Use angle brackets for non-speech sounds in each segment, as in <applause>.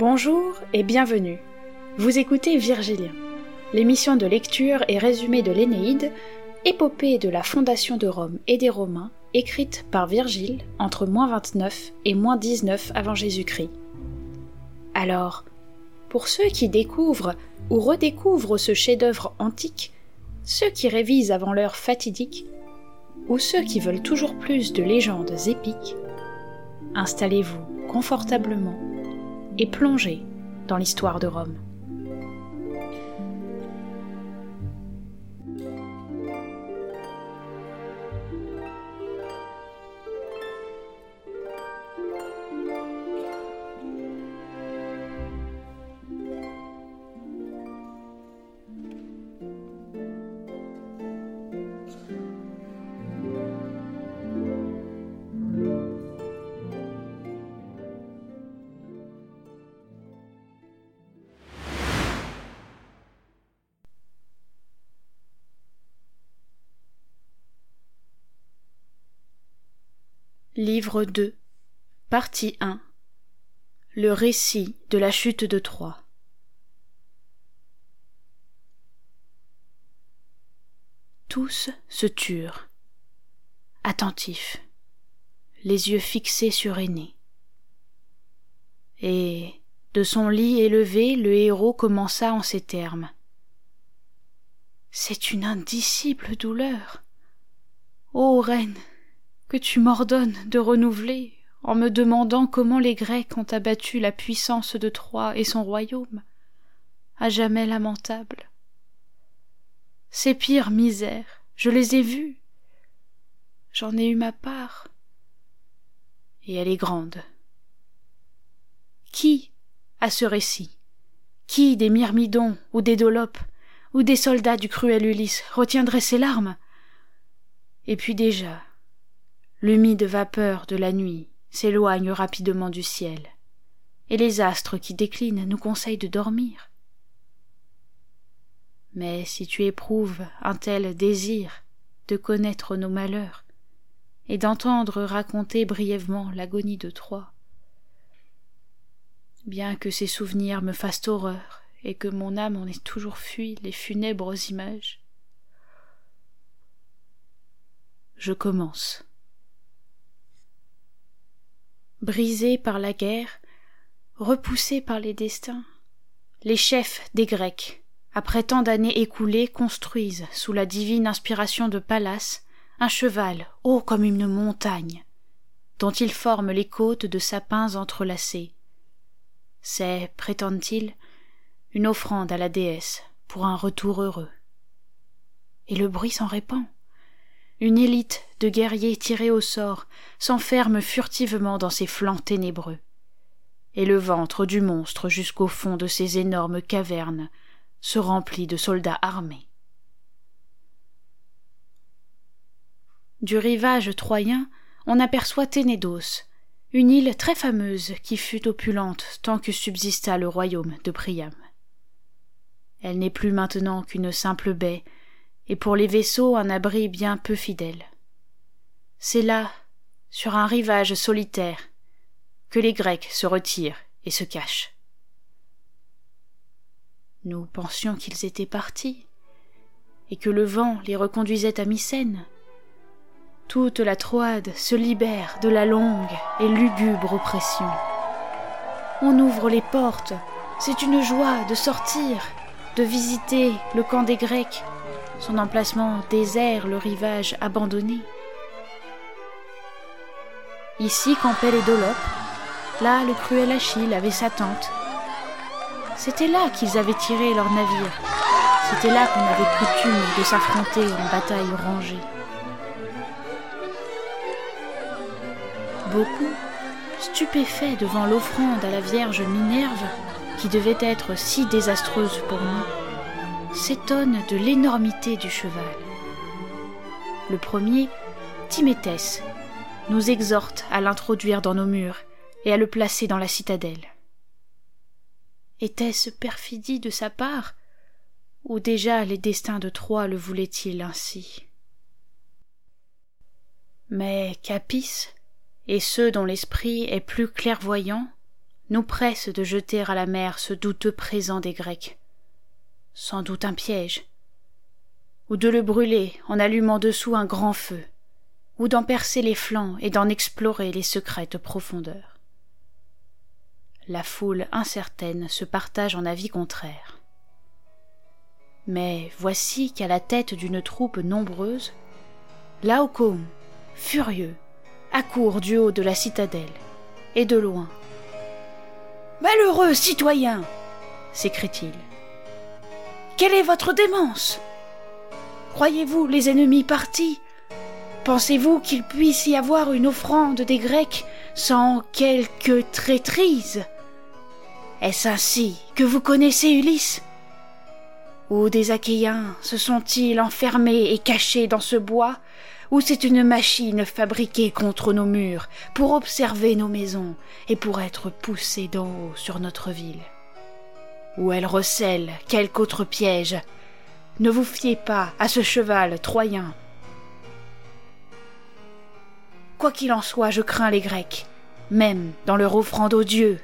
Bonjour et bienvenue. Vous écoutez Virgilien, l'émission de lecture et résumé de l'Énéide, épopée de la fondation de Rome et des Romains, écrite par Virgile entre moins 29 et moins 19 avant Jésus-Christ. Alors, pour ceux qui découvrent ou redécouvrent ce chef-d'œuvre antique, ceux qui révisent avant l'heure fatidique, ou ceux qui veulent toujours plus de légendes épiques, installez-vous confortablement et plongez dans l'histoire de Rome. Livre 2 Partie 1 Le récit de la chute de Troie Tous se turent, attentifs, les yeux fixés sur Aîné. Et, de son lit élevé, le héros commença en ces termes. C'est une indicible douleur. Ô reine, que tu m'ordonnes de renouveler en me demandant comment les Grecs ont abattu la puissance de Troie et son royaume, à jamais lamentable. Ces pires misères, je les ai vues. J'en ai eu ma part. Et elle est grande. Qui a ce récit? Qui des Myrmidons ou des Dolopes ou des soldats du cruel Ulysse retiendrait ses larmes? Et puis déjà, l'humide vapeur de la nuit s'éloigne rapidement du ciel, et les astres qui déclinent nous conseillent de dormir. Mais si tu éprouves un tel désir de connaître nos malheurs, et d'entendre raconter brièvement l'agonie de Troie, bien que ces souvenirs me fassent horreur et que mon âme en ait toujours fui les funèbres images, je commence brisés par la guerre, repoussés par les destins, les chefs des Grecs, après tant d'années écoulées, construisent, sous la divine inspiration de Pallas, un cheval haut comme une montagne, dont ils forment les côtes de sapins entrelacés. C'est, prétendent-ils, une offrande à la déesse pour un retour heureux. Et le bruit s'en répand une élite de guerriers tirés au sort s'enferme furtivement dans ses flancs ténébreux. Et le ventre du monstre jusqu'au fond de ces énormes cavernes se remplit de soldats armés. Du rivage troyen on aperçoit ténédos une île très fameuse qui fut opulente tant que subsista le royaume de priam. Elle n'est plus maintenant qu'une simple baie et pour les vaisseaux un abri bien peu fidèle. C'est là, sur un rivage solitaire, que les Grecs se retirent et se cachent. Nous pensions qu'ils étaient partis, et que le vent les reconduisait à Mycène. Toute la Troade se libère de la longue et lugubre oppression. On ouvre les portes, c'est une joie de sortir, de visiter le camp des Grecs, son emplacement désert, le rivage abandonné. Ici campaient les Dolopes, là le cruel Achille avait sa tente. C'était là qu'ils avaient tiré leurs navires, c'était là qu'on avait coutume de s'affronter en bataille rangée. Beaucoup, stupéfaits devant l'offrande à la Vierge Minerve, qui devait être si désastreuse pour nous, s'étonne de l'énormité du cheval. Le premier, Timéthès, nous exhorte à l'introduire dans nos murs et à le placer dans la citadelle. Était-ce perfidie de sa part, ou déjà les destins de Troie le voulaient-ils ainsi? Mais Capis, et ceux dont l'esprit est plus clairvoyant, nous presse de jeter à la mer ce douteux présent des Grecs. Sans doute un piège. Ou de le brûler en allumant dessous un grand feu, ou d'en percer les flancs et d'en explorer les secrètes profondeurs. La foule incertaine se partage en avis contraires. Mais voici qu'à la tête d'une troupe nombreuse, Laocoon, furieux, accourt du haut de la citadelle, et de loin. Malheureux citoyen s'écrie-t-il. Quelle est votre démence? Croyez-vous les ennemis partis? Pensez-vous qu'il puisse y avoir une offrande des Grecs sans quelque traîtrise? Est-ce ainsi que vous connaissez Ulysse? Ou des Achéens se sont-ils enfermés et cachés dans ce bois? Ou c'est une machine fabriquée contre nos murs pour observer nos maisons et pour être poussée d'en haut sur notre ville? Ou elle recèle quelque autre piège. Ne vous fiez pas à ce cheval troyen. Quoi qu'il en soit, je crains les Grecs, même dans leur offrande aux dieux.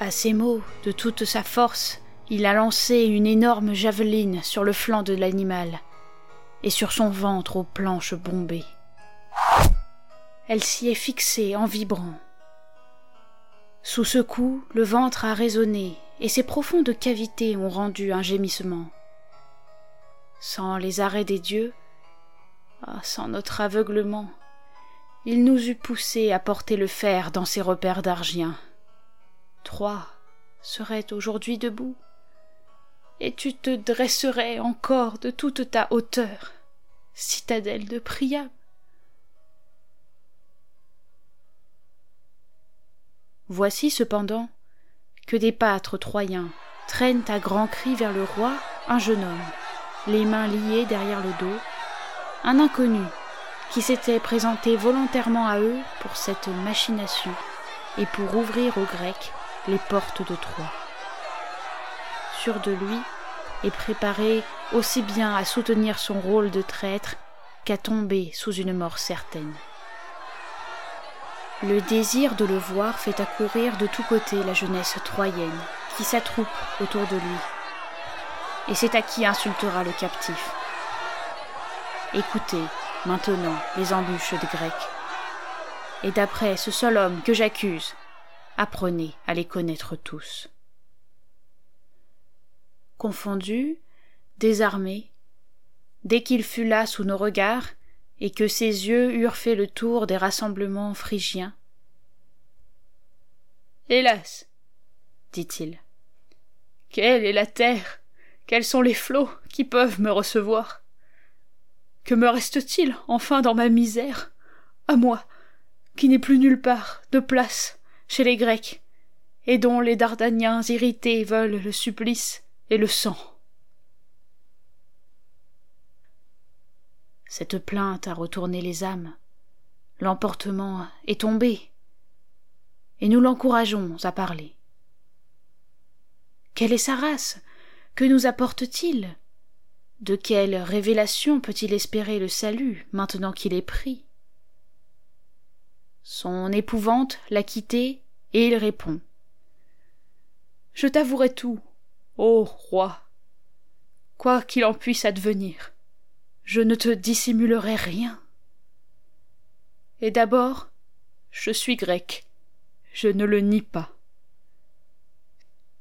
À ces mots, de toute sa force, il a lancé une énorme javeline sur le flanc de l'animal et sur son ventre aux planches bombées. Elle s'y est fixée en vibrant. Sous ce coup, le ventre a résonné et ses profondes cavités ont rendu un gémissement. Sans les arrêts des dieux, ah, sans notre aveuglement, il nous eût poussés à porter le fer dans ses repères d'argien. Trois seraient aujourd'hui debout et tu te dresserais encore de toute ta hauteur, citadelle de Priam. Voici cependant que des pâtres troyens traînent à grands cris vers le roi un jeune homme, les mains liées derrière le dos, un inconnu qui s'était présenté volontairement à eux pour cette machination et pour ouvrir aux Grecs les portes de Troie de lui et préparé aussi bien à soutenir son rôle de traître qu'à tomber sous une mort certaine. Le désir de le voir fait accourir de tous côtés la jeunesse troyenne, qui s'attroupe autour de lui. Et c'est à qui insultera le captif. Écoutez maintenant les embûches des Grecs. Et d'après ce seul homme que j'accuse, apprenez à les connaître tous confondu, désarmé, dès qu'il fut là sous nos regards, et que ses yeux eurent fait le tour des rassemblements phrygiens. Hélas, dit-il, quelle est la terre, quels sont les flots qui peuvent me recevoir? Que me reste-t-il enfin dans ma misère, à moi, qui n'ai plus nulle part de place chez les Grecs, et dont les Dardaniens irrités veulent le supplice et le sang. Cette plainte a retourné les âmes. L'emportement est tombé, et nous l'encourageons à parler. Quelle est sa race? Que nous apporte-t-il? De quelle révélation peut-il espérer le salut maintenant qu'il est pris? Son épouvante l'a quitté, et il répond. Je t'avouerai tout, Ô roi. Quoi qu'il en puisse advenir, je ne te dissimulerai rien. Et d'abord, je suis grec, je ne le nie pas.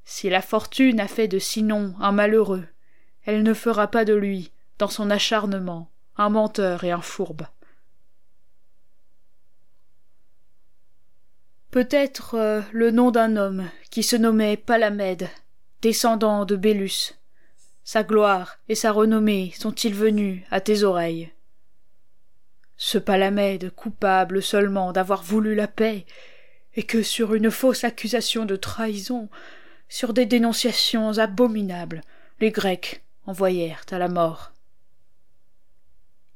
Si la fortune a fait de Sinon un malheureux, elle ne fera pas de lui, dans son acharnement, un menteur et un fourbe. Peut-être euh, le nom d'un homme qui se nommait Palamède descendant de Bélus. Sa gloire et sa renommée sont-ils venus à tes oreilles? Ce Palamède, coupable seulement d'avoir voulu la paix, et que sur une fausse accusation de trahison, sur des dénonciations abominables, les Grecs envoyèrent à la mort.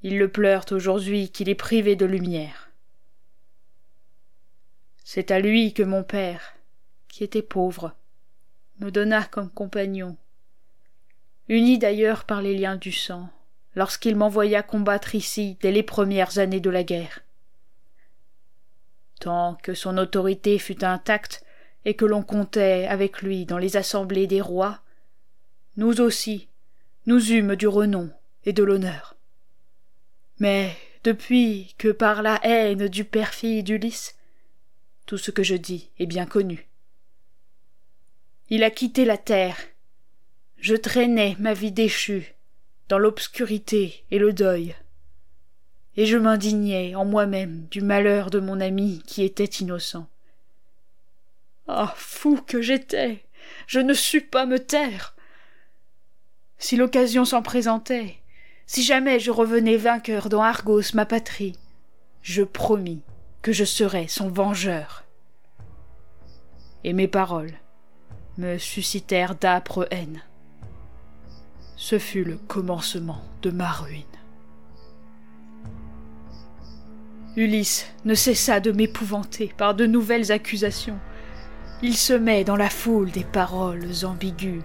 Ils le pleurent aujourd'hui qu'il est privé de lumière. C'est à lui que mon père, qui était pauvre, me donna comme compagnon, uni d'ailleurs par les liens du sang, lorsqu'il m'envoya combattre ici dès les premières années de la guerre. Tant que son autorité fut intacte et que l'on comptait avec lui dans les assemblées des rois, nous aussi, nous eûmes du renom et de l'honneur. Mais depuis que par la haine du perfide Ulysse, tout ce que je dis est bien connu. Il a quitté la terre. Je traînais ma vie déchue dans l'obscurité et le deuil. Et je m'indignais en moi-même du malheur de mon ami qui était innocent. Ah. Fou que j'étais. Je ne sus pas me taire. Si l'occasion s'en présentait, si jamais je revenais vainqueur dans Argos, ma patrie, je promis que je serais son vengeur. Et mes paroles me suscitèrent d'âpres haines. Ce fut le commencement de ma ruine. Ulysse ne cessa de m'épouvanter par de nouvelles accusations. Il semait dans la foule des paroles ambiguës.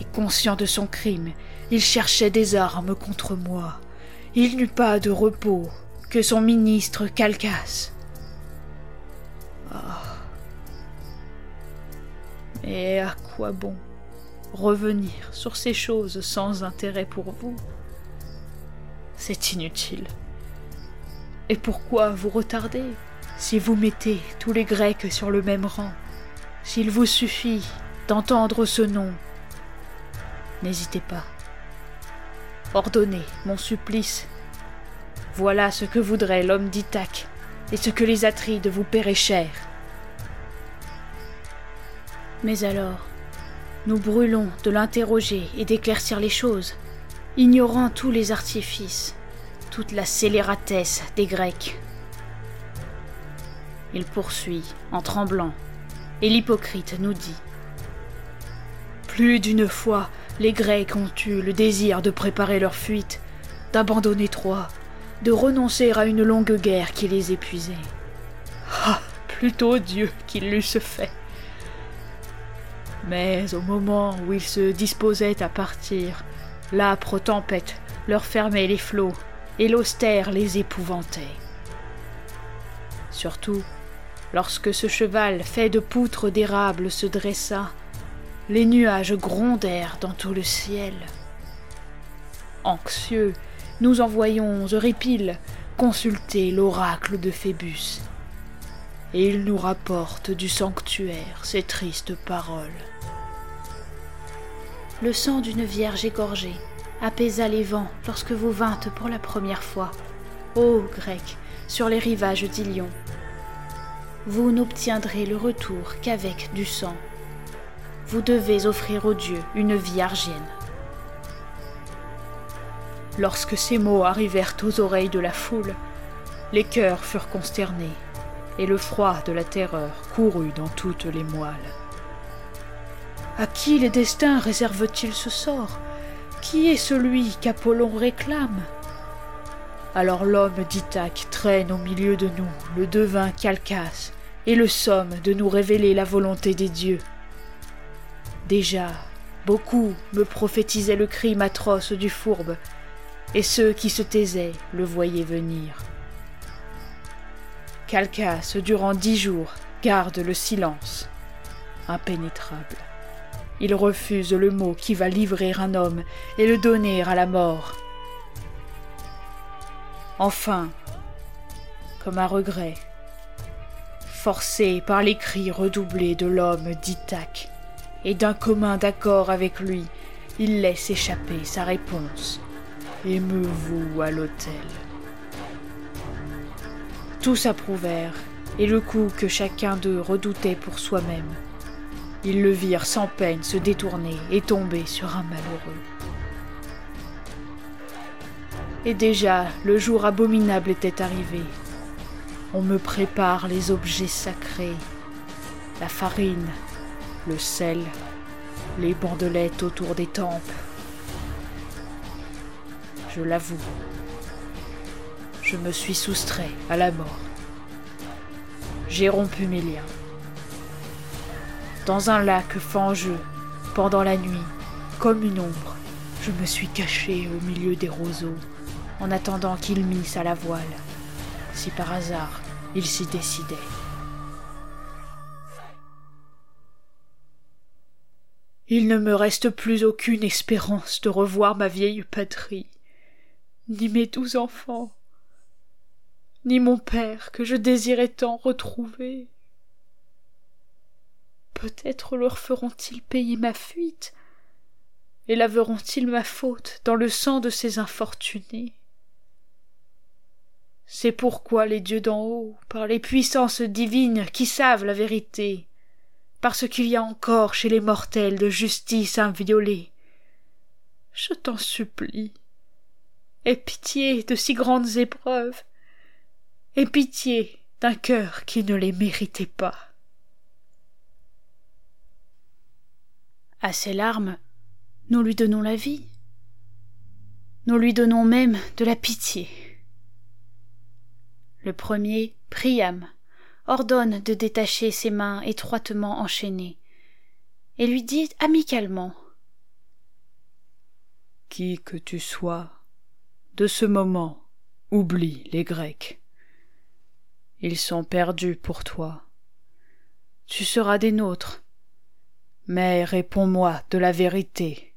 Et conscient de son crime, il cherchait des armes contre moi. Il n'eut pas de repos que son ministre Calcas. Ah. Et à quoi bon revenir sur ces choses sans intérêt pour vous C'est inutile. Et pourquoi vous retarder si vous mettez tous les Grecs sur le même rang? S'il vous suffit d'entendre ce nom, n'hésitez pas. Ordonnez mon supplice. Voilà ce que voudrait l'homme d'Ithaque et ce que les Atrides vous paieraient cher. Mais alors, nous brûlons de l'interroger et d'éclaircir les choses, ignorant tous les artifices, toute la scélératesse des Grecs. Il poursuit en tremblant, et l'hypocrite nous dit Plus d'une fois, les Grecs ont eu le désir de préparer leur fuite, d'abandonner Troie, de renoncer à une longue guerre qui les épuisait. Ah, plutôt Dieu qu'ils l'eussent fait. Mais au moment où ils se disposaient à partir, l'âpre tempête leur fermait les flots et l'austère les épouvantait. Surtout, lorsque ce cheval fait de poutres d'érable se dressa, les nuages grondèrent dans tout le ciel. Anxieux, nous envoyons Euripile consulter l'oracle de Phébus, et il nous rapporte du sanctuaire ces tristes paroles. Le sang d'une vierge égorgée apaisa les vents lorsque vous vîntes pour la première fois, ô Grecs, sur les rivages d'Ilion. Vous n'obtiendrez le retour qu'avec du sang. Vous devez offrir aux dieux une vie argienne. Lorsque ces mots arrivèrent aux oreilles de la foule, les cœurs furent consternés, et le froid de la terreur courut dans toutes les moelles. À qui les destins réservent-ils ce sort? Qui est celui qu'Apollon réclame? Alors l'homme d'Ithaque traîne au milieu de nous le devin Calcas et le somme de nous révéler la volonté des dieux. Déjà, beaucoup me prophétisaient le crime atroce du fourbe, et ceux qui se taisaient le voyaient venir. Calcas, durant dix jours, garde le silence, impénétrable. Il refuse le mot qui va livrer un homme et le donner à la mort. Enfin, comme un regret, forcé par les cris redoublés de l'homme d'Ithaque, et d'un commun d'accord avec lui, il laisse échapper sa réponse. Aimez-vous à l'autel. Tous approuvèrent, et le coup que chacun d'eux redoutait pour soi-même ils le virent sans peine se détourner et tomber sur un malheureux. Et déjà le jour abominable était arrivé. On me prépare les objets sacrés, la farine, le sel, les bandelettes autour des temples. Je l'avoue, je me suis soustrait à la mort. J'ai rompu mes liens dans un lac fangeux, pendant la nuit, comme une ombre, je me suis caché au milieu des roseaux, en attendant qu'ils missent à la voile, si par hasard il s'y décidait. Il ne me reste plus aucune espérance de revoir ma vieille patrie, ni mes douze enfants, ni mon père que je désirais tant retrouver. Peut-être leur feront-ils payer ma fuite, et laveront-ils ma faute dans le sang de ces infortunés. C'est pourquoi les dieux d'en haut, par les puissances divines qui savent la vérité, parce qu'il y a encore chez les mortels de justice inviolée. Je t'en supplie, aie pitié de si grandes épreuves, aie pitié d'un cœur qui ne les méritait pas. À ces larmes, nous lui donnons la vie. Nous lui donnons même de la pitié. Le premier, Priam, ordonne de détacher ses mains étroitement enchaînées, et lui dit amicalement Qui que tu sois, de ce moment, oublie les Grecs. Ils sont perdus pour toi. Tu seras des nôtres. Mais réponds-moi de la vérité.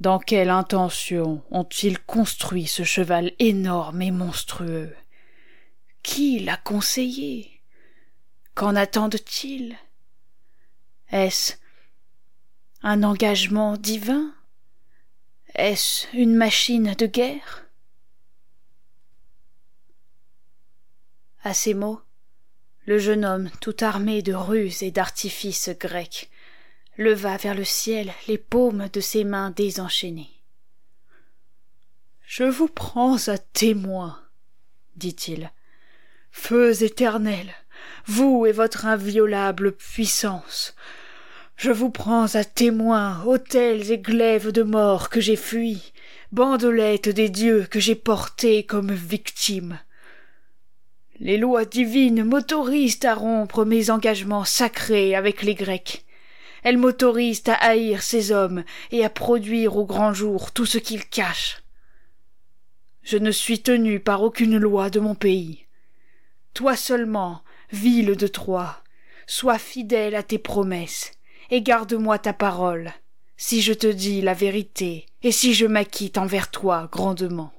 Dans quelle intention ont-ils construit ce cheval énorme et monstrueux? Qui l'a conseillé? Qu'en attendent-ils? Est-ce un engagement divin? Est-ce une machine de guerre? À ces mots, le jeune homme, tout armé de ruses et d'artifices grecs, leva vers le ciel les paumes de ses mains désenchaînées. Je vous prends à témoin, dit-il. Feux éternels, vous et votre inviolable puissance. Je vous prends à témoin, autels et glaives de mort que j'ai fuis, bandelettes des dieux que j'ai portés comme victimes. Les lois divines m'autorisent à rompre mes engagements sacrés avec les Grecs. Elles m'autorisent à haïr ces hommes et à produire au grand jour tout ce qu'ils cachent. Je ne suis tenu par aucune loi de mon pays. Toi seulement, ville de Troie, sois fidèle à tes promesses, et garde-moi ta parole, si je te dis la vérité, et si je m'acquitte envers toi grandement.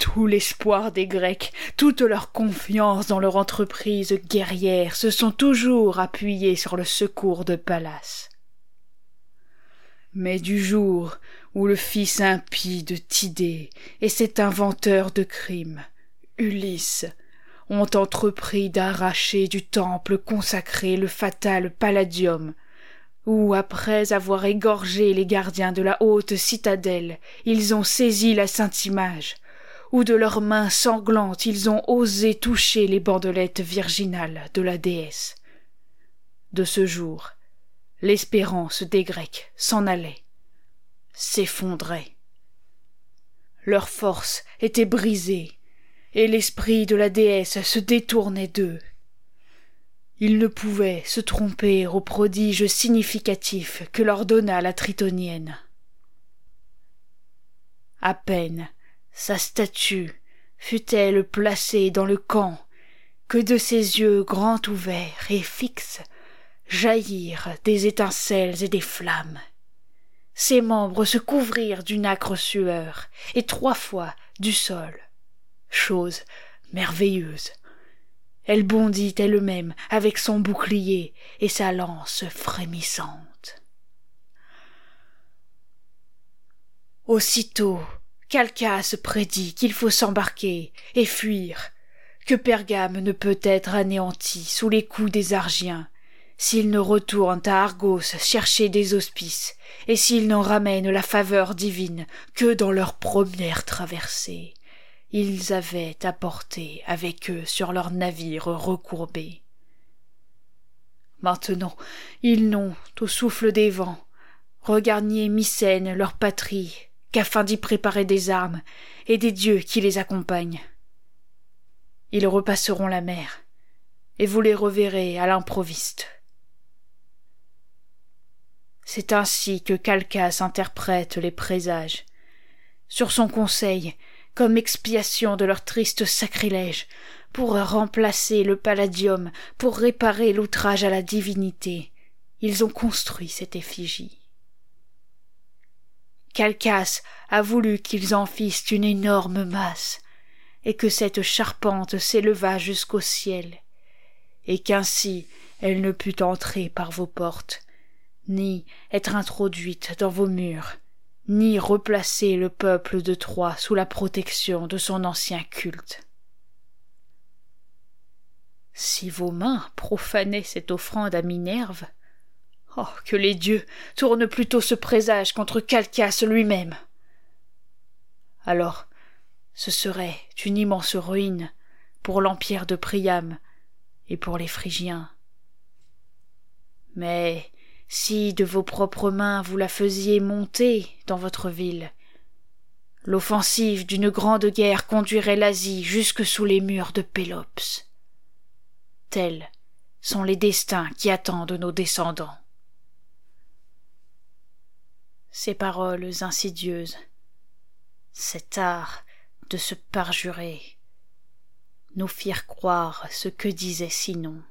Tout l'espoir des Grecs, toute leur confiance dans leur entreprise guerrière se sont toujours appuyés sur le secours de Pallas. Mais du jour où le fils impie de Tidée et cet inventeur de crimes, Ulysse, ont entrepris d'arracher du temple consacré le fatal palladium, où, après avoir égorgé les gardiens de la haute citadelle, ils ont saisi la sainte image, où de leurs mains sanglantes ils ont osé toucher les bandelettes virginales de la déesse. De ce jour, l'espérance des Grecs s'en allait, s'effondrait. Leur force était brisée, et l'esprit de la déesse se détournait d'eux. Ils ne pouvaient se tromper au prodige significatif que leur donna la tritonienne. À peine sa statue fut-elle placée dans le camp que de ses yeux grands ouverts et fixes jaillirent des étincelles et des flammes. Ses membres se couvrirent d'une âcre sueur, et trois fois du sol chose merveilleuse. Elle bondit elle-même avec son bouclier et sa lance frémissante. Aussitôt, Calcas prédit qu'il faut s'embarquer et fuir, que Pergame ne peut être anéanti sous les coups des Argiens, s'ils ne retournent à Argos chercher des auspices, et s'ils n'en ramènent la faveur divine que dans leur première traversée ils avaient apporté avec eux sur leur navire recourbé. Maintenant, ils n'ont, au souffle des vents, regagné Mycène, leur patrie, qu'afin d'y préparer des armes et des dieux qui les accompagnent. Ils repasseront la mer, et vous les reverrez à l'improviste. C'est ainsi que Calcas interprète les présages. Sur son conseil, comme expiation de leur triste sacrilège, pour remplacer le palladium, pour réparer l'outrage à la divinité. Ils ont construit cette effigie. Calcas a voulu qu'ils en fissent une énorme masse, et que cette charpente s'élevât jusqu'au ciel, et qu'ainsi elle ne pût entrer par vos portes, ni être introduite dans vos murs, ni replacer le peuple de Troie sous la protection de son ancien culte. Si vos mains profanaient cette offrande à Minerve, oh, que les dieux tournent plutôt ce présage contre Calcas lui-même. Alors, ce serait une immense ruine pour l'empire de Priam et pour les Phrygiens. Mais si de vos propres mains vous la faisiez monter dans votre ville, l'offensive d'une grande guerre conduirait l'Asie jusque sous les murs de Pélops. Tels sont les destins qui attendent nos descendants. Ces paroles insidieuses, cet art de se parjurer, nous firent croire ce que disait Sinon.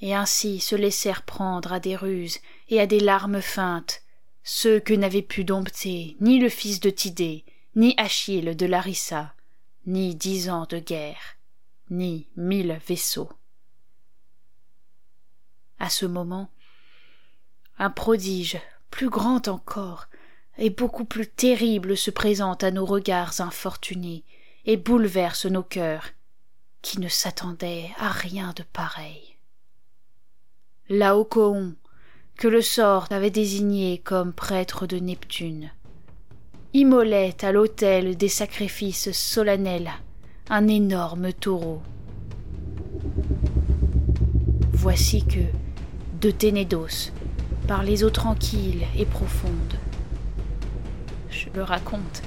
Et ainsi se laissèrent prendre à des ruses et à des larmes feintes, ceux que n'avaient pu dompter ni le fils de Tidée, ni Achille de Larissa, ni dix ans de guerre, ni mille vaisseaux. À ce moment, un prodige, plus grand encore, et beaucoup plus terrible se présente à nos regards infortunés et bouleverse nos cœurs, qui ne s'attendaient à rien de pareil. Laocoon, que le sort avait désigné comme prêtre de Neptune, immolait à l'autel des sacrifices solennels un énorme taureau. Voici que, de Ténédos, par les eaux tranquilles et profondes, je le raconte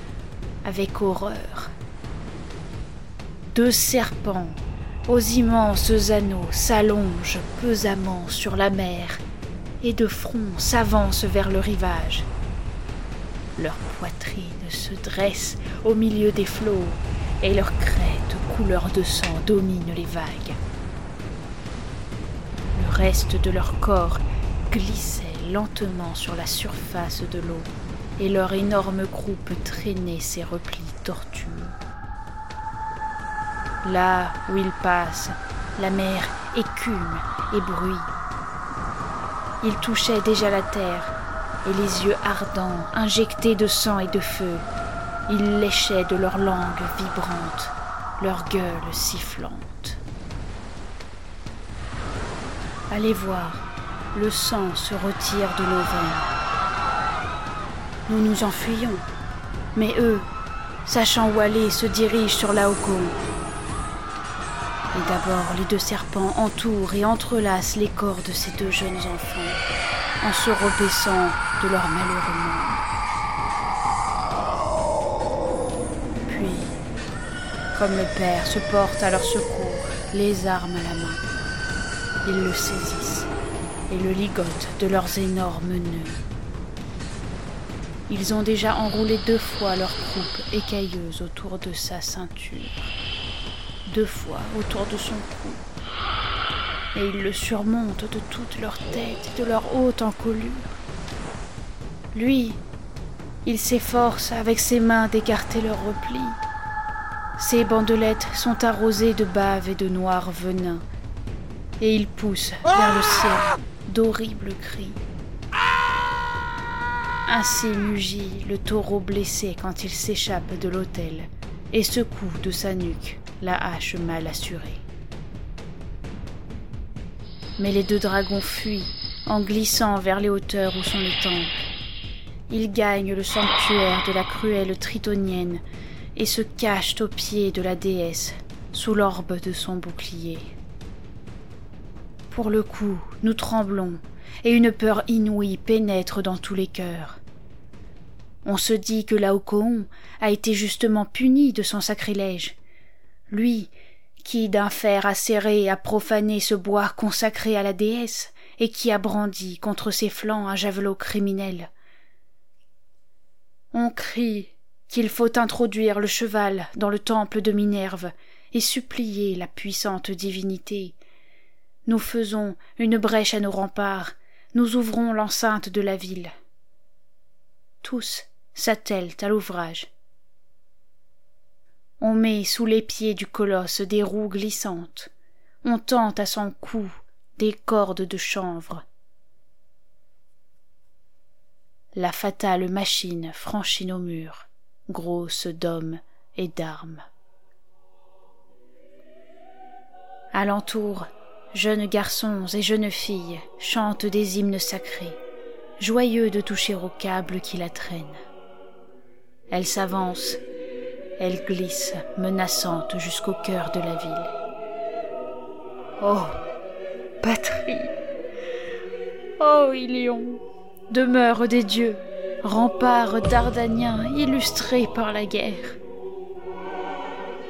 avec horreur. Deux serpents aux immenses anneaux s'allongent pesamment sur la mer et de front s'avancent vers le rivage. Leur poitrine se dresse au milieu des flots et leur crête couleur de sang domine les vagues. Le reste de leur corps glissait lentement sur la surface de l'eau et leur énorme croupe traînait ses replis tortueux. Là où ils passent, la mer écume et bruit. Ils touchaient déjà la terre, et les yeux ardents, injectés de sang et de feu, ils léchaient de leur langue vibrante, leur gueule sifflante. Allez voir, le sang se retire de nos veines. Nous nous enfuyons. Mais eux, sachant où aller, se dirigent sur Laocoon. Et d'abord, les deux serpents entourent et entrelacent les corps de ces deux jeunes enfants, en se repaissant de leur malheureux monde. Puis, comme le père se porte à leur secours, les armes à la main, ils le saisissent le ligotent de leurs énormes nœuds. Ils ont déjà enroulé deux fois leur croupe écailleuse autour de sa ceinture, deux fois autour de son cou, et ils le surmontent de toute leur tête et de leur haute encolure. Lui, il s'efforce avec ses mains d'écarter leurs replis. Ses bandelettes sont arrosées de bave et de noir venin, et il pousse vers le ciel d'horribles cris. Ainsi mugit le taureau blessé quand il s'échappe de l'autel et secoue de sa nuque la hache mal assurée. Mais les deux dragons fuient en glissant vers les hauteurs où sont les temples. Ils gagnent le sanctuaire de la cruelle tritonienne et se cachent aux pieds de la déesse sous l'orbe de son bouclier. Pour le coup, nous tremblons et une peur inouïe pénètre dans tous les cœurs. On se dit que Laocoon a été justement puni de son sacrilège. Lui, qui d'un fer acéré a profané ce bois consacré à la déesse, et qui a brandi contre ses flancs un javelot criminel. On crie qu'il faut introduire le cheval dans le temple de Minerve et supplier la puissante divinité. Nous faisons une brèche à nos remparts, nous ouvrons l'enceinte de la ville. Tous s'attellent à l'ouvrage. On met sous les pieds du colosse des roues glissantes, on tente à son cou des cordes de chanvre. La fatale machine franchit nos murs, grosse d'hommes et d'armes. Alentour, jeunes garçons et jeunes filles chantent des hymnes sacrés, joyeux de toucher au câble qui la traîne. Elle s'avance, elle glisse, menaçante jusqu'au cœur de la ville. Oh, patrie Oh, Ilion Demeure des dieux, rempart dardanien illustré par la guerre.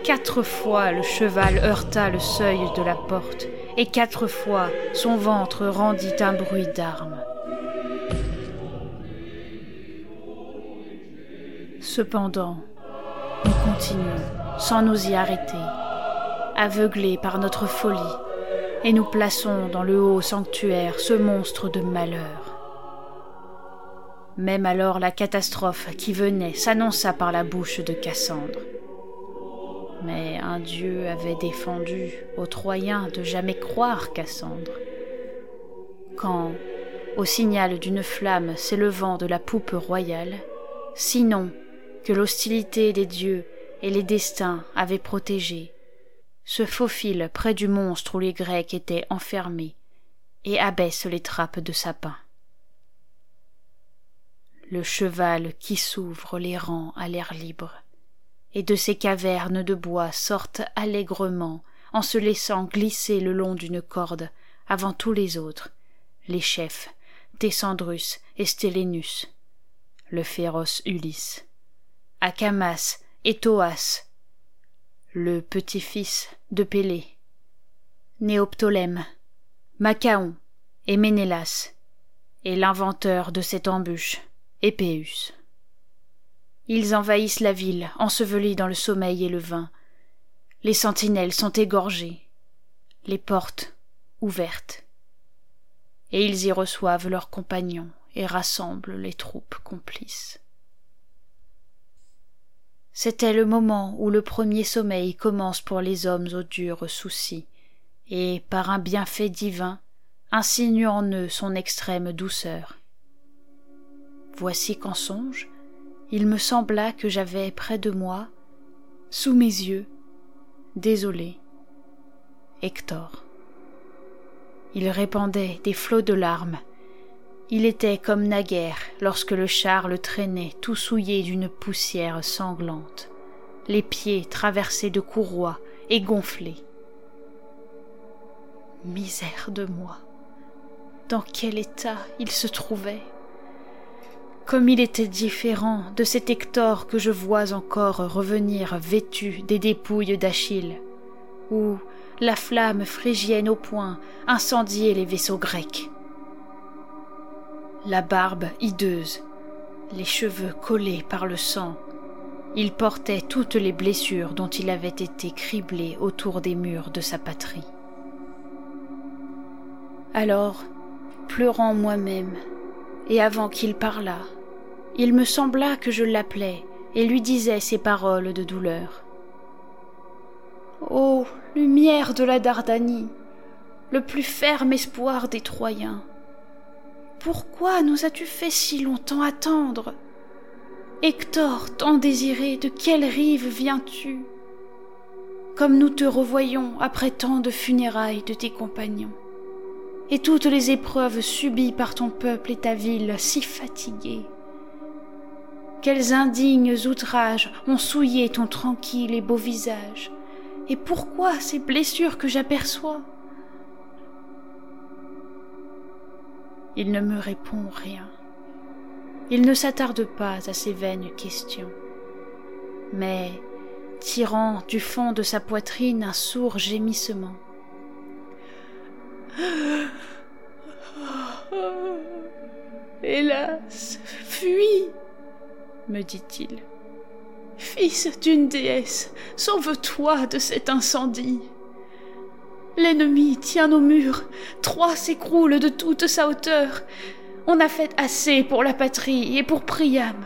Quatre fois le cheval heurta le seuil de la porte, et quatre fois son ventre rendit un bruit d'armes. Cependant, nous continuons, sans nous y arrêter, aveuglés par notre folie, et nous plaçons dans le haut sanctuaire ce monstre de malheur. Même alors la catastrophe qui venait s'annonça par la bouche de Cassandre. Mais un dieu avait défendu aux Troyens de jamais croire Cassandre. Quand, au signal d'une flamme s'élevant de la poupe royale, sinon que l'hostilité des dieux et les destins avaient protégé, se faufile près du monstre où les Grecs étaient enfermés et abaisse les trappes de sapin. Le cheval qui s'ouvre les rangs à l'air libre, et de ces cavernes de bois sortent allègrement en se laissant glisser le long d'une corde avant tous les autres, les chefs, Tessandrus et Stélénus, le féroce Ulysse, Acamas et Thoas, le petit-fils de Pélée, Néoptolème, Macaon et Ménélas, et l'inventeur de cette embûche, Épéus. Ils envahissent la ville, ensevelis dans le sommeil et le vin. Les sentinelles sont égorgées, les portes ouvertes, et ils y reçoivent leurs compagnons et rassemblent les troupes complices. C'était le moment où le premier sommeil commence pour les hommes aux durs soucis, et, par un bienfait divin, insinue en eux son extrême douceur. Voici qu'en songe, il me sembla que j'avais près de moi, sous mes yeux, désolé, Hector. Il répandait des flots de larmes, il était comme naguère lorsque le char le traînait tout souillé d'une poussière sanglante, les pieds traversés de courroies et gonflés. Misère de moi. Dans quel état il se trouvait? Comme il était différent de cet Hector que je vois encore revenir vêtu des dépouilles d'Achille, où la flamme phrygienne au poing incendiait les vaisseaux grecs la barbe hideuse, les cheveux collés par le sang. Il portait toutes les blessures dont il avait été criblé autour des murs de sa patrie. Alors, pleurant moi-même, et avant qu'il parlât, il me sembla que je l'appelais et lui disais ces paroles de douleur. Ô lumière de la Dardanie, le plus ferme espoir des Troyens, pourquoi nous as-tu fait si longtemps attendre? Hector, tant désiré, de quelle rive viens-tu? Comme nous te revoyons après tant de funérailles de tes compagnons, et toutes les épreuves subies par ton peuple et ta ville si fatiguée. Quels indignes outrages ont souillé ton tranquille et beau visage, et pourquoi ces blessures que j'aperçois? Il ne me répond rien. Il ne s'attarde pas à ces vaines questions. Mais, tirant du fond de sa poitrine un sourd gémissement, <gasps> Hélas, fuis, me dit-il. Fils d'une déesse, sauve-toi de cet incendie. L'ennemi tient nos murs, Troie s'écroule de toute sa hauteur. On a fait assez pour la patrie et pour Priam.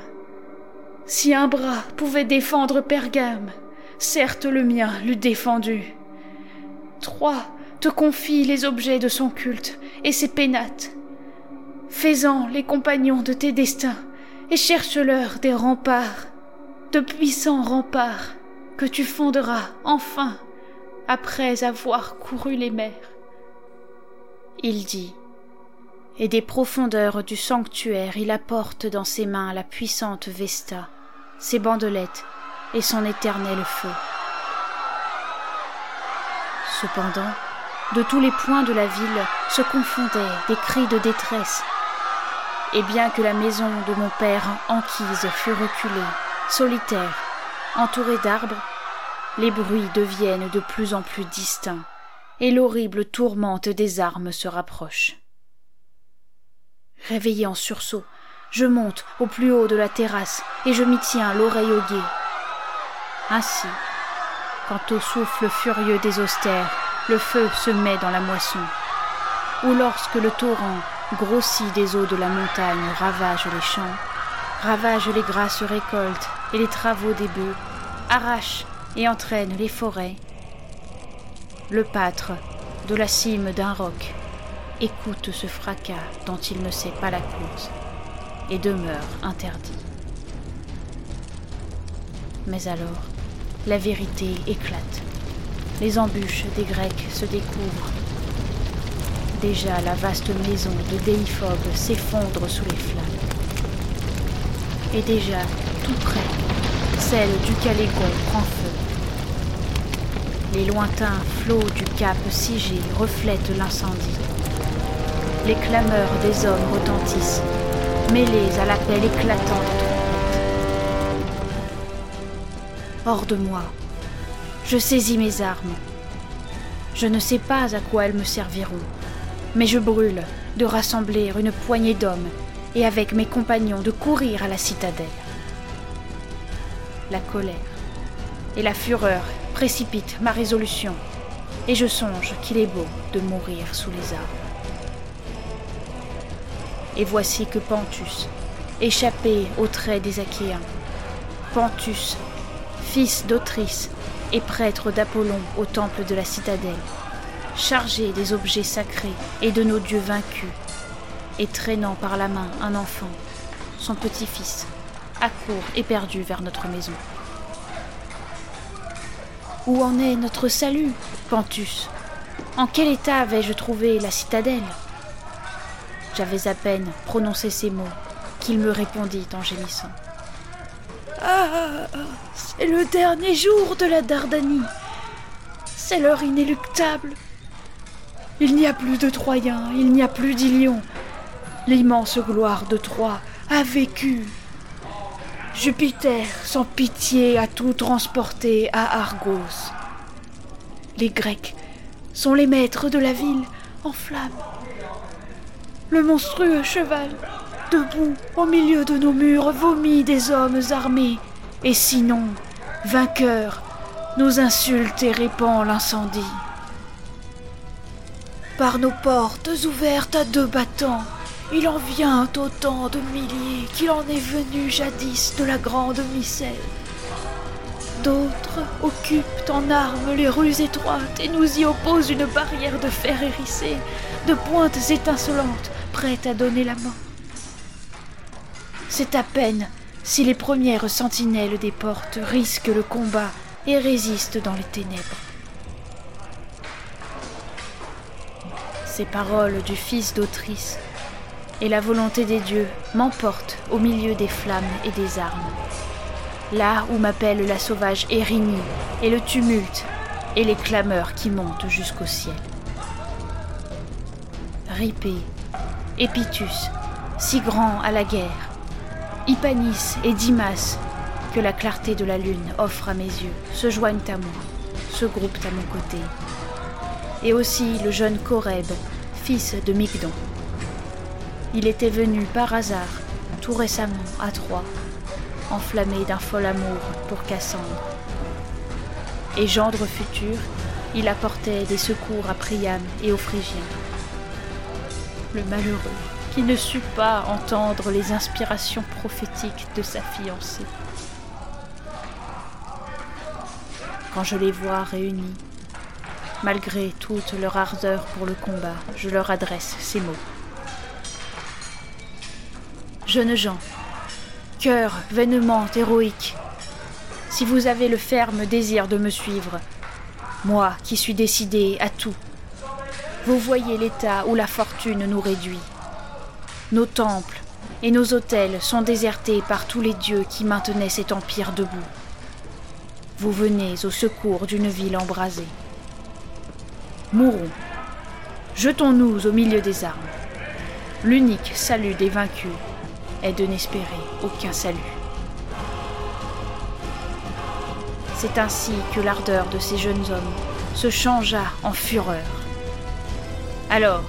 Si un bras pouvait défendre Pergame, certes le mien l'eût défendu. Troie te confie les objets de son culte et ses pénates. Fais-en les compagnons de tes destins et cherche-leur des remparts, de puissants remparts que tu fonderas enfin après avoir couru les mers. Il dit, et des profondeurs du sanctuaire il apporte dans ses mains la puissante Vesta, ses bandelettes et son éternel feu. Cependant, de tous les points de la ville se confondaient des cris de détresse. Et bien que la maison de mon père enquise fût reculée, solitaire, entourée d'arbres, les bruits deviennent de plus en plus distincts, et l'horrible tourmente des armes se rapproche. Réveillé en sursaut, je monte au plus haut de la terrasse et je m'y tiens l'oreille au guet. Ainsi, quand au souffle furieux des austères, le feu se met dans la moisson, ou lorsque le torrent grossi des eaux de la montagne ravage les champs, ravage les grasses récoltes et les travaux des bœufs, arrache et entraîne les forêts, le pâtre, de la cime d'un roc, écoute ce fracas dont il ne sait pas la cause et demeure interdit. Mais alors, la vérité éclate. Les embûches des Grecs se découvrent. Déjà la vaste maison de Déiphobe s'effondre sous les flammes. Et déjà, tout près, celle du Calégon prend feu. Les lointains flots du cap Sigé reflètent l'incendie. Les clameurs des hommes retentissent, mêlées à l'appel éclatant des trompettes. Hors de moi, je saisis mes armes. Je ne sais pas à quoi elles me serviront, mais je brûle de rassembler une poignée d'hommes et avec mes compagnons de courir à la citadelle. La colère et la fureur précipitent ma résolution, et je songe qu'il est beau de mourir sous les arbres. Et voici que Panthus, échappé aux traits des Achéens, Panthus, fils d'Autrice et prêtre d'Apollon au temple de la citadelle, chargé des objets sacrés et de nos dieux vaincus, et traînant par la main un enfant, son petit-fils, accourt éperdu vers notre maison. Où en est notre salut, Panthus En quel état avais-je trouvé la citadelle? J'avais à peine prononcé ces mots qu'il me répondit en gémissant. Ah, c'est le dernier jour de la Dardanie. C'est l'heure inéluctable. Il n'y a plus de Troyens, il n'y a plus d'Ilion. L'immense gloire de Troie a vécu. Jupiter, sans pitié, a tout transporté à Argos. Les Grecs sont les maîtres de la ville en flammes. Le monstrueux cheval, debout au milieu de nos murs, vomit des hommes armés, et sinon, vainqueur, nous insulte et répand l'incendie. Par nos portes ouvertes à deux battants, il en vient autant de milliers qu'il en est venu jadis de la grande Mycène. D'autres occupent en armes les rues étroites et nous y opposent une barrière de fer hérissée, de pointes étincelantes, prêtes à donner la mort. C'est à peine si les premières sentinelles des portes risquent le combat et résistent dans les ténèbres. Ces paroles du fils d'Autrice et la volonté des dieux m'emportent au milieu des flammes et des armes, là où m'appelle la sauvage Érynie et le tumulte et les clameurs qui montent jusqu'au ciel. Ripé, Épitus, si grand à la guerre, Hypanis et Dimas, que la clarté de la lune offre à mes yeux, se joignent à moi, se groupent à mon côté, et aussi le jeune Coreb, fils de Mygdon. Il était venu par hasard, tout récemment, à Troie, enflammé d'un fol amour pour Cassandre. Et gendre futur, il apportait des secours à Priam et aux Phrygiens. Le malheureux, qui ne sut pas entendre les inspirations prophétiques de sa fiancée. Quand je les vois réunis, malgré toute leur ardeur pour le combat, je leur adresse ces mots. Jeunes gens, cœur vainement héroïque, si vous avez le ferme désir de me suivre, moi qui suis décidé à tout, vous voyez l'état où la fortune nous réduit. Nos temples et nos autels sont désertés par tous les dieux qui maintenaient cet empire debout. Vous venez au secours d'une ville embrasée. Mourons. Jetons-nous au milieu des armes. L'unique salut des vaincus est de n'espérer aucun salut. C'est ainsi que l'ardeur de ces jeunes hommes se changea en fureur. Alors,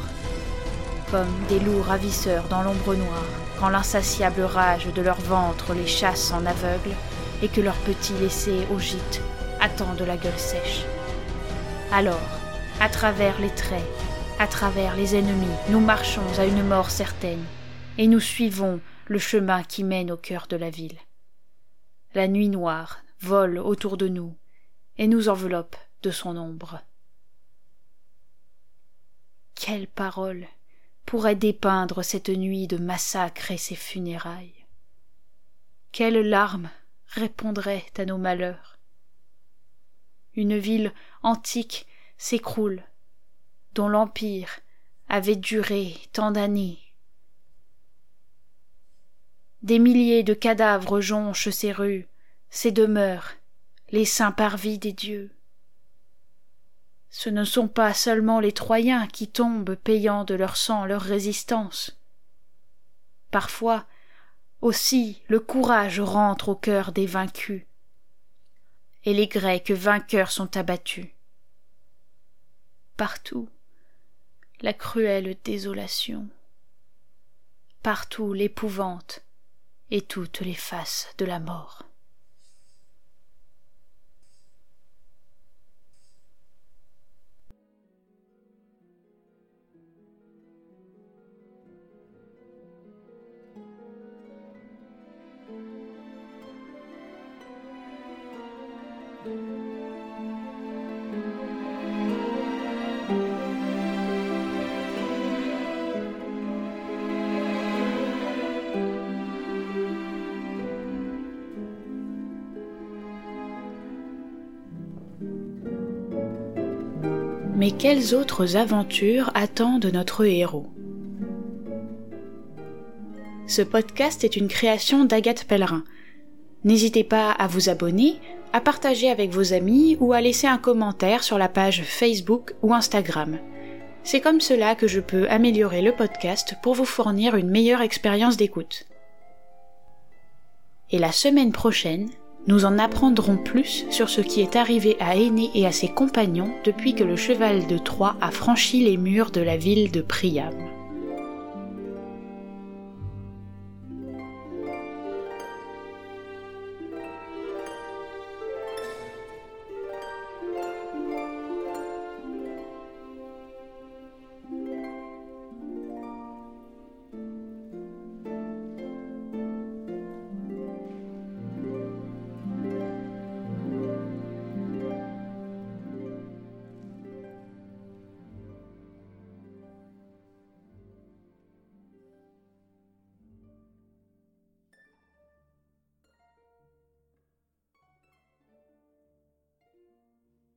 des loups ravisseurs dans l'ombre noire, quand l'insatiable rage de leur ventre les chasse en aveugle, et que leurs petits laissés au gîte attendent la gueule sèche. Alors, à travers les traits, à travers les ennemis, nous marchons à une mort certaine, et nous suivons le chemin qui mène au cœur de la ville. La nuit noire vole autour de nous et nous enveloppe de son ombre. Quelle parole pourrait dépeindre cette nuit de massacre et ses funérailles Quelles larmes répondraient à nos malheurs Une ville antique s'écroule, dont l'empire avait duré tant d'années. Des milliers de cadavres jonchent ces rues, ces demeures, les saints parvis des dieux. Ce ne sont pas seulement les Troyens qui tombent payant de leur sang leur résistance. Parfois aussi le courage rentre au cœur des vaincus, et les Grecs vainqueurs sont abattus. Partout la cruelle désolation, partout l'épouvante et toutes les faces de la mort. Mais quelles autres aventures attendent notre héros? Ce podcast est une création d'Agathe Pellerin. N'hésitez pas à vous abonner, à partager avec vos amis ou à laisser un commentaire sur la page Facebook ou Instagram. C'est comme cela que je peux améliorer le podcast pour vous fournir une meilleure expérience d'écoute. Et la semaine prochaine, nous en apprendrons plus sur ce qui est arrivé à Aîné et à ses compagnons depuis que le cheval de Troie a franchi les murs de la ville de Priam.